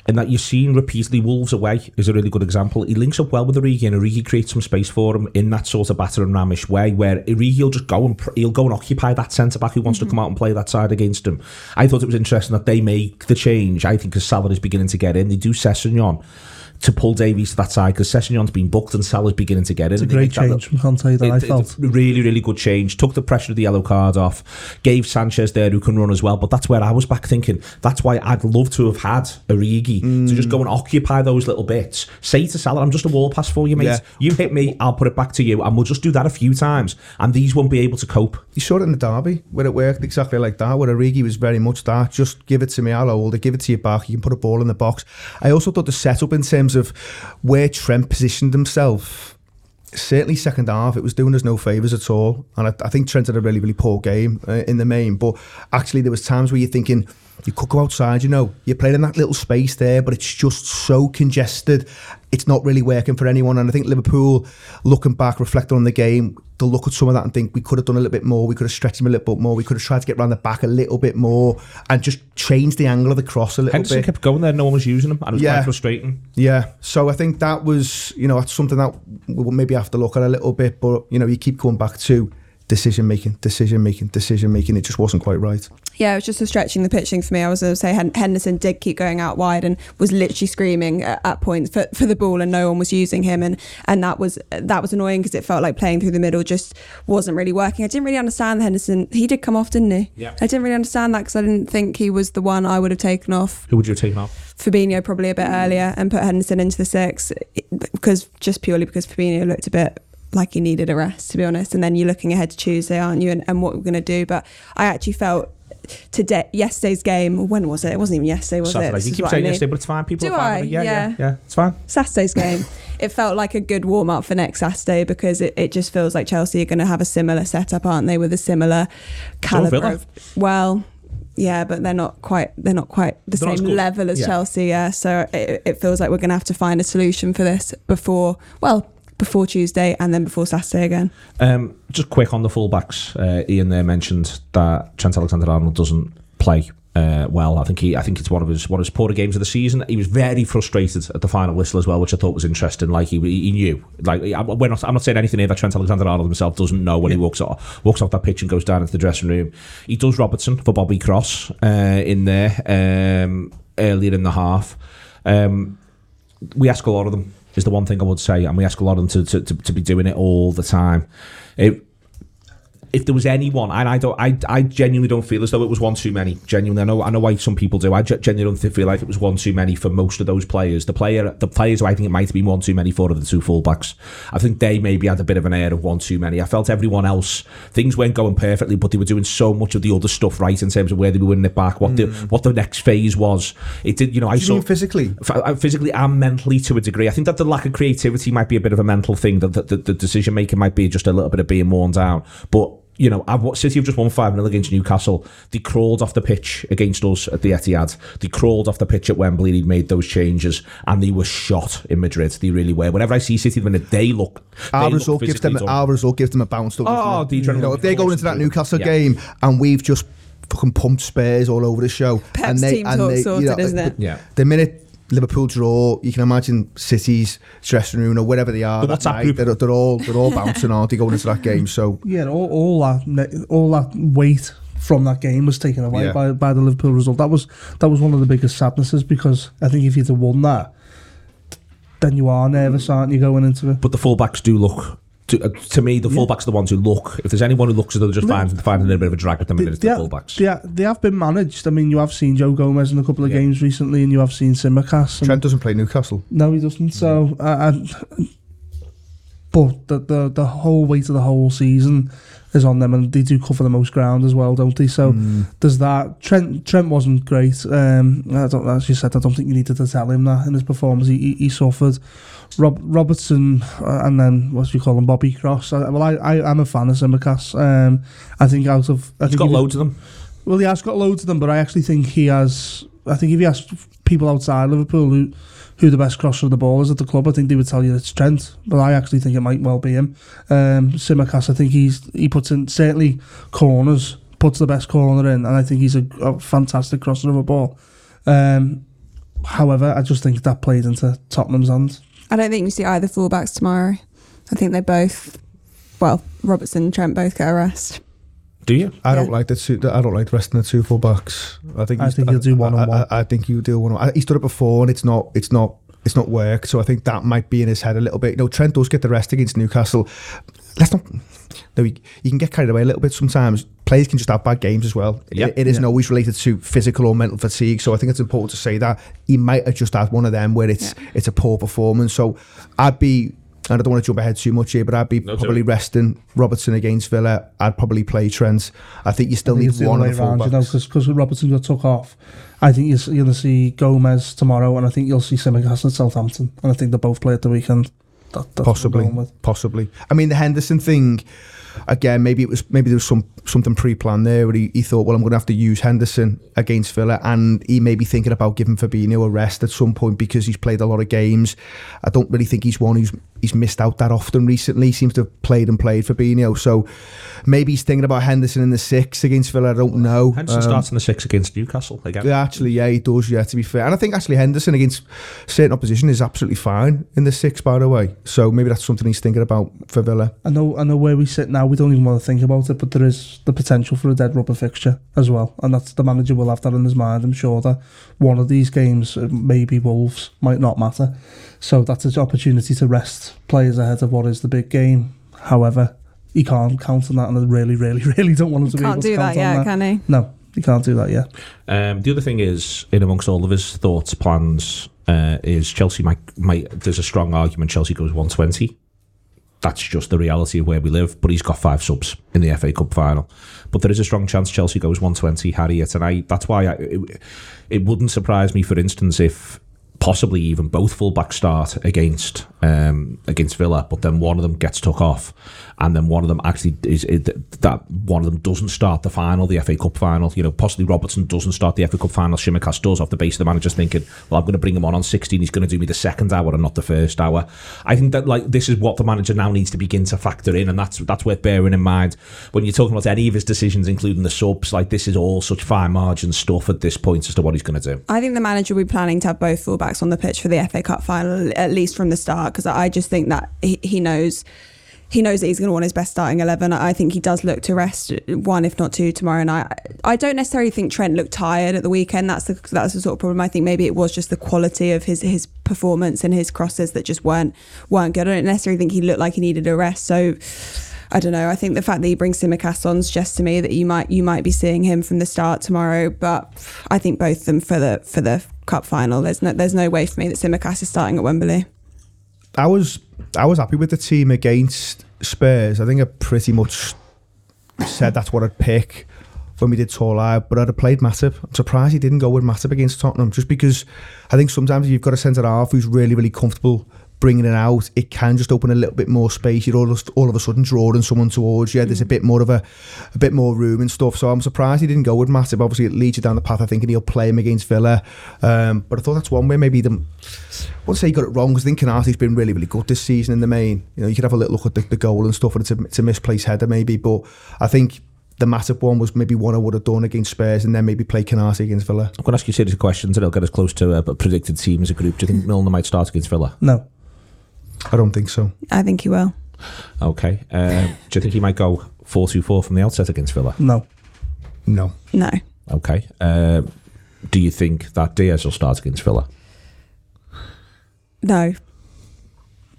And that you've seen repeatedly, Wolves away is a really good example. He links up well with Origi, and Origi creates some space for him in that sort of batter and ramish way, where Origi will just go and pr- he'll go and occupy that centre back who wants to come out and play that side against him. I thought it was interesting that they make the change. I think because Salah is beginning to get in, they do Sessegnon to pull Davies to that side because Sessegnon's been booked and Salah's beginning to get in. it's a and they great make that change from Conte that it- I it- felt. really, really good change. Took the pressure of the yellow card off. Gave Sanchez there who can run as well. But that's where I was back thinking. That's why I'd love to have had Origi to just go and occupy those little bits. Say to Salah, I'm just a wall pass for you, mate. Yeah. You hit me, I'll put it back to you, and we'll just do that a few times. And these won't be able to cope. You saw it in the derby where it worked exactly like that, where Origi was very much that. Just give it to me, I'll hold it, give it to you back. You can put a ball in the box. I also thought the setup in terms of where Trent positioned himself, certainly second half, it was doing us no favours at all. And I, I think Trent had a really, really poor game uh, in the main. But actually, there was times where you're thinking, you could go outside, you know, you're playing in that little space there, but it's just so congested. It's not really working for anyone. And I think Liverpool, looking back, reflecting on the game, they'll look at some of that and think we could have done a little bit more. We could have stretched him a little bit more. We could have tried to get around the back a little bit more and just change the angle of the cross a little Henderson bit. kept going there, no one was using him, and it was Yeah. quite frustrating. Yeah, so I think that was, you know, that's something that we will maybe have to look at a little bit. But you know, you keep going back to decision making, decision making, decision making. It just wasn't quite right. Yeah, it was just a stretching the pitching for me. I was going to say Henderson did keep going out wide and was literally screaming at, at points for, for the ball, and no one was using him, and and that was that was annoying because it felt like playing through the middle just wasn't really working. I didn't really understand Henderson. He did come off, didn't he? Yeah. I didn't really understand that because I didn't think he was the one I would have taken off. Who would you have taken off? Fabinho probably a bit earlier and put Henderson into the six because just purely because Fabinho looked a bit like he needed a rest to be honest and then you're looking ahead to Tuesday aren't you and, and what we're going to do but I actually felt today yesterday's game when was it it wasn't even yesterday was Saturday. it This You keep what I saying mean. yesterday, but it's fine. People Do are fine. I? Yeah, yeah, Yeah. yeah. It's fine. Saturday's game it felt like a good warm up for next Saturday because it, it just feels like Chelsea are going to have a similar setup aren't they with a similar caliber of well yeah but they're not quite they're not quite the They're not as same level as Yeah. Chelsea yeah so it, it feels like we're going to have to find a solution for this before well before Tuesday and then before Saturday again. Um, just quick on the fullbacks. Uh, Ian there mentioned that Trent Alexander-Arnold doesn't play uh, well. I think he, I think it's one of his one of his poorer games of the season. He was very frustrated at the final whistle as well, which I thought was interesting. Like he, he knew, like we're not, I'm not saying anything here that Trent Alexander-Arnold himself doesn't know when he walks off walks off that pitch and goes down into the dressing room. He does Robertson for Bobby Cross uh, in there um, earlier in the half. Um, we ask a lot of them is the one thing I would say, and we ask a lot of them to, to, to, to be doing it all the time. It, if there was anyone, and I don't, I, I genuinely don't feel as though it was one too many. Genuinely, I know, I know why some people do. I genuinely don't feel like it was one too many for most of those players. The player, the players who I think it might have been one too many for are the two fullbacks. I think they maybe had a bit of an air of one too many. I felt everyone else things weren't going perfectly, but they were doing so much of the other stuff right in terms of where they were winning it back, what the what the next phase was. It did, you know, I you saw physically? F- uh, physically and mentally to a degree. I think that the lack of creativity might be a bit of a mental thing. That the, the, the decision making might be just a little bit of being worn down. But you know, I've watched City have just won five 0 against Newcastle. They crawled off the pitch against us at the Etihad. They crawled off the pitch at Wembley. They made those changes, and they were shot in Madrid. They really were. Whenever I see City, when they look, they Our look result gives them physically done. our result gives them a bounce. doesn't Oh, it? the you adrenaline know, if they go courses into that. Newcastle Yeah. game and we've just fucking pumped Spurs all over the show, Pep's and they team and talk they, sorted, you know, isn't it? Yeah. The minute Liverpool draw, you can imagine City's dressing room or wherever they are. The that WhatsApp night, group. They're, they're all they're all bouncing, aren't they, going into that game? So Yeah, all, all that all that weight from that game was taken away Yeah. by, by the Liverpool result. That was that was one of the biggest sadnesses because I think if you'd have won that, then you are nervous, aren't you, going into it? But the fullbacks do look. To, uh, to me, the fullbacks are the ones who look. If there's anyone who looks as though they're just No. finding, finding a little bit of a drag at the minute, it's the they, fullbacks. they, they have been managed. I mean, you have seen Joe Gomez in a couple of Yeah. games recently, and you have seen Tsimikas. and- Trent doesn't play Newcastle. No, he doesn't. So, uh, and, but the, the the whole weight of the whole season is on them, and they do cover the most ground as well, don't they? So there's that. Trent Trent wasn't great. Um, I don't, as you said, I don't think you needed to tell him that in his performance. He, he, he suffered. Rob Robertson uh, and then what do you call him, Bobby Cross. I, well, I, I I'm a fan of Tsimikas. Um, I think out of I He's think got you- loads of them. well, he has got loads of them, but I actually think he has. I think if you ask people outside Liverpool who who the best crosser of the ball is at the club, I think they would tell you it's Trent. But I actually think it might well be him. Um, Tsimikas, I think he's he puts in certainly corners, puts the best corner in, and I think he's a, a fantastic crosser of a ball. Um, however, I just think that played into Tottenham's hands. I don't think you see either fullbacks tomorrow. I think they both, well, Robertson and Trent both get a rest. Do you? I Yeah. don't like the two. I don't like the rest of the two fullbacks. I think I think he'll do one-on-one. I, I, I think he'll do one. on one. He's done it before, and it's not. It's not. It's not worked. So I think that might be in his head a little bit. You know, Trent does get the rest against Newcastle. Let's not. No, you, you can get carried away a little bit sometimes. Players can just have bad games as well. Yeah. It, it isn't Yeah. always related to physical or mental fatigue. So I think it's important to say that he might have just had one of them where it's it's a poor performance. So I'd be. And I don't want to jump ahead too much here, but I'd be No, probably sorry. resting Robertson against Villa. I'd probably play Trent. I think you still think need one other of way the around, you know, fullbacks. because Robertson got took off. I think you're, you're going to see Gomez tomorrow, and I think you'll see Tsimikas at Southampton, and I think they both play at the weekend. That, that's what I'm possibly, possibly. I mean, the Henderson thing. Again, maybe it was maybe there was some something pre-planned there where he, he thought, well, I'm going to have to use Henderson against Villa, and he may be thinking about giving Fabinho a rest at some point because he's played a lot of games. I don't really think he's one who's he's missed out that often recently. He seems to have played and played Fabinho, so maybe he's thinking about Henderson in the six against Villa. I don't know. Henderson Um, starts in the six against Newcastle again. Yeah, actually, yeah, he does. Yeah, to be fair, and I think actually Henderson against certain opposition is absolutely fine in the six, by the way. So maybe that's something he's thinking about for Villa. I know, I know where we sit now. We don't even want to think about it, but there is the potential for a dead rubber fixture as well, and that's the manager will have that in his mind. I'm sure that one of these games, uh, maybe Wolves, might not matter. So that's an opportunity to rest players ahead of what is the big game. However, he can't count on that, and I really, really, really don't want him to be able to do count that on yet, that. Yeah? Can he? No, he can't do that yet. Um, the other thing is, in amongst all of his thoughts, plans, uh, is Chelsea might, might. There's a strong argument Chelsea goes 120. That's just the reality of where we live. But he's got five subs in the FA Cup final. But there is a strong chance Chelsea goes 120 Harriet tonight. That's why I, it, it wouldn't surprise me, for instance, if possibly even both fullbacks start against um, against Villa, but then one of them gets took off, and then one of them actually is it, that one of them doesn't start the final, the FA Cup final. You know, possibly Robertson doesn't start the FA Cup final. Tsimikas does off the base of the manager's thinking, well, I'm going to bring him on on 16. He's going to do me the second hour and not the first hour. I think that like this is what the manager now needs to begin to factor in, and that's that's worth bearing in mind when you're talking about any of his decisions, including the subs. Like this is all such fine margin stuff at this point as to what he's going to do. I think the manager will be planning to have both fullbacks on the pitch for the FA Cup final, at least from the start, because I just think that he, he knows he knows that he's going to want his best starting 11. I think he does look to rest one, if not two, tomorrow night. I don't necessarily think Trent looked tired at the weekend. That's the, that's the sort of problem. I think maybe it was just the quality of his his performance and his crosses that just weren't weren't good. I don't necessarily think he looked like he needed a rest. So. I don't know. I think the fact that he brings Tsimikas on suggests to me that you might you might be seeing him from the start tomorrow. But I think both of them for the for the cup final. There's no there's no way for me that Tsimikas is starting at Wembley. I was I was happy with the team against Spurs. I think I pretty much said that's what I'd pick when we did TAW but I'd have played Matip. I'm surprised he didn't go with Matip against Tottenham, just because I think sometimes you've got a centre half who's really, really comfortable bringing it out, it can just open a little bit more space. You're all, all of a sudden drawing someone towards you. There's a bit more of a, a bit more room and stuff. So I'm surprised he didn't go with Matip. Obviously, it leads you down the path. I think and he'll play him against Villa. Um, but I thought that's one way maybe the. I won't say he got it wrong because I think Konaté's been really, really good this season in the main. You know, you could have a little look at the, the goal and stuff, and it's a, it's a misplaced header maybe. But I think the Matip one was maybe one I would have done against Spurs and then maybe play Konaté against Villa. I'm going to ask you a series of questions and it'll get us close to a predicted team as a group. Do you think Milner might start against Villa? No. I don't think so. I think he will. Okay. Um, do you think he might go 4 2 4 from the outset against Villa? No. No. No. Okay. Um, do you think that Diaz will start against Villa? No.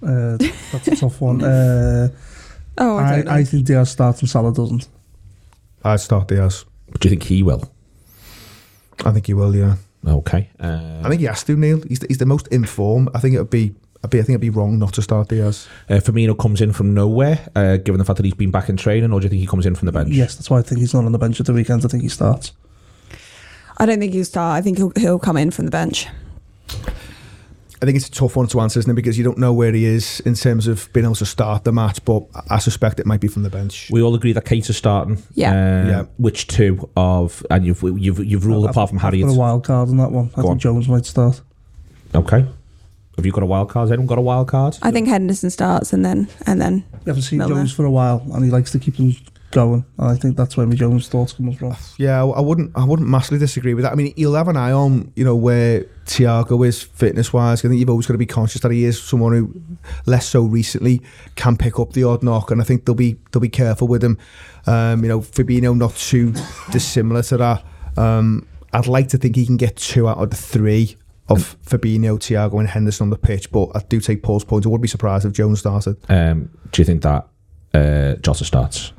Uh, that's a tough one. Uh, oh, I, I, don't I think Diaz starts and Salah doesn't. I'd start Diaz. But do you think he will? I think he will, yeah. Okay. Um, I think he has to, Neil. He's the, he's the most informed. I think it would be I'd be, I think it'd be wrong not to start Diaz. Uh, Firmino comes in from nowhere, uh, given the fact that he's been back in training, or do you think he comes in from the bench? Yes, that's why I think he's not on the bench at the weekend. I think he starts. I don't think he'll start. I think he'll, he'll come in from the bench. I think it's a tough one to answer, isn't it? Because you don't know where he is in terms of being able to start the match, but I suspect it might be from the bench. We all agree that Keita's starting. Yeah. Uh, Yeah. Which two of and you've you've you've ruled I've- apart from I've got a wild card on that one. I Go think on. Jones might start. Okay. Have you got a wild card? Has anyone got a wild card? I think Henderson starts and then and then You haven't seen Milner. Jones for a while, and he likes to keep them going. And I think that's where my Jones thoughts come from. Yeah, I I wouldn't. I wouldn't massively disagree with that. I mean, he'll have an eye on you know where Thiago is fitness wise. I think you've always got to be conscious that he is someone who, less so recently, can pick up the odd knock, and I think they'll be they'll be careful with him. Um, you know, Fabinho not too dissimilar to that. Um, I'd like to think he can get two out of the three of Fabinho, Thiago, and Henderson on the pitch, but I do take Paul's point. I would be surprised if Jones started. Um, do you think that uh, Jota starts?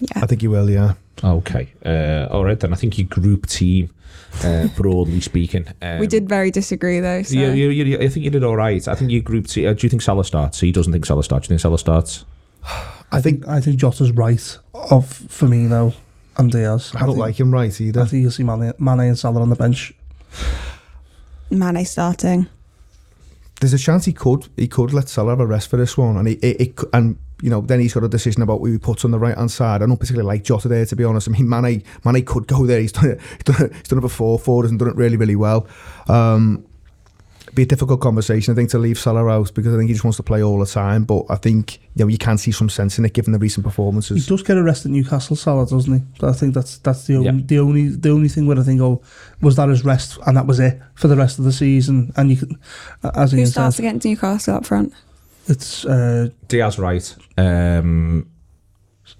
yeah. I think he will. Yeah. Okay. Uh, all right then. I think your group team, uh, broadly speaking, um, we did very disagree though. So. Yeah, you, you, I think you did all right. I think your group team. Uh, do you think Salah starts? So he doesn't think Salah starts. Do you think Salah starts? I think I think Jota's right of Firmino and Diaz. I don't think, like him right either. I think you'll see Mane, Mane and Salah on the bench. Mane starting. there's a chance he could he could let Salah have a rest for this one, and he it, it, and you know then he's got a decision about who he puts on the right hand side. I don't particularly like Jota there to be honest. I mean Mane Mane could go there. He's done it. He's done it, before for us and done it really really well. Um, be a difficult conversation I think to leave Salah out because I think he just wants to play all the time. But I think you know you can see some sense in it given the recent performances. He does get a rest at Newcastle, Salah, doesn't he? But I think that's that's the only Yeah. the only the only thing where I think oh was that his rest and that was it for the rest of the season. And you can, as he Who Ian starts said, against Newcastle up front? it's uh, Diaz right. Um,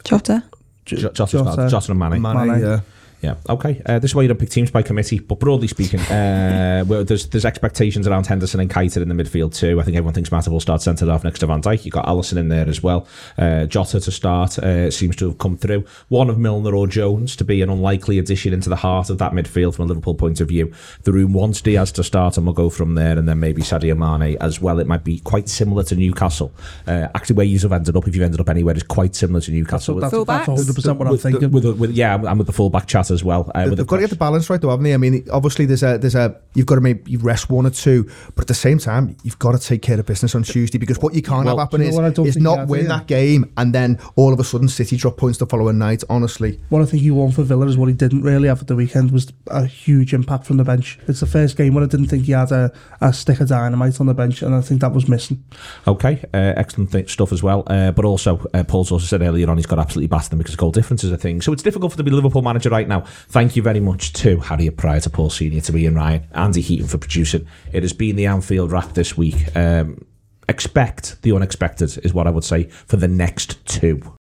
Jota. J- J- Jota, Jota. Jota and Mane. Mane, Mane. yeah. Yeah. Okay. Uh, this is why you don't pick teams by committee. But broadly speaking, uh, well, there's there's expectations around Henderson and Keita in the midfield too. I think everyone thinks Matip will start centre half next to Van Dijk. You got Alisson in there as well. Uh, Jota to start uh, seems to have come through. One of Milner or Jones to be an unlikely addition into the heart of that midfield from a Liverpool point of view. The room wants Diaz to start, and we'll go from there. And then maybe Sadio Mane as well. It might be quite similar to Newcastle. Uh, actually, where you've ended up, if you've ended up anywhere, is quite similar to Newcastle. that's, that's, that's 100 percent what I'm with, thinking. With, with, yeah, I'm with the fullback chat that as well. Uh, They've got to get the balance right, though, haven't they? I mean, obviously, there's a there's a you've got to maybe rest one or two, but at the same time, you've got to take care of business on Tuesday because what you can't Well, have happen you is, know what I don't is not win that game and then all of a sudden City drop points the following night. Honestly, What I think he won for Villa is what he didn't really have at the weekend was a huge impact from the bench. It's the first game where I didn't think he had a, a stick of dynamite on the bench, and I think that was missing. Okay, uh, excellent th- stuff as well. Uh, but also, uh, Paul's also said earlier on he's got absolutely battered them because goal difference is a thing. So it's difficult for the Liverpool manager right now. Thank you very much to Harriet Prior, to Paul Senior, to Ian Ryan, Andy Heaton for producing. It has been the Anfield wrap this week. Um, expect the unexpected is what I would say for the next two.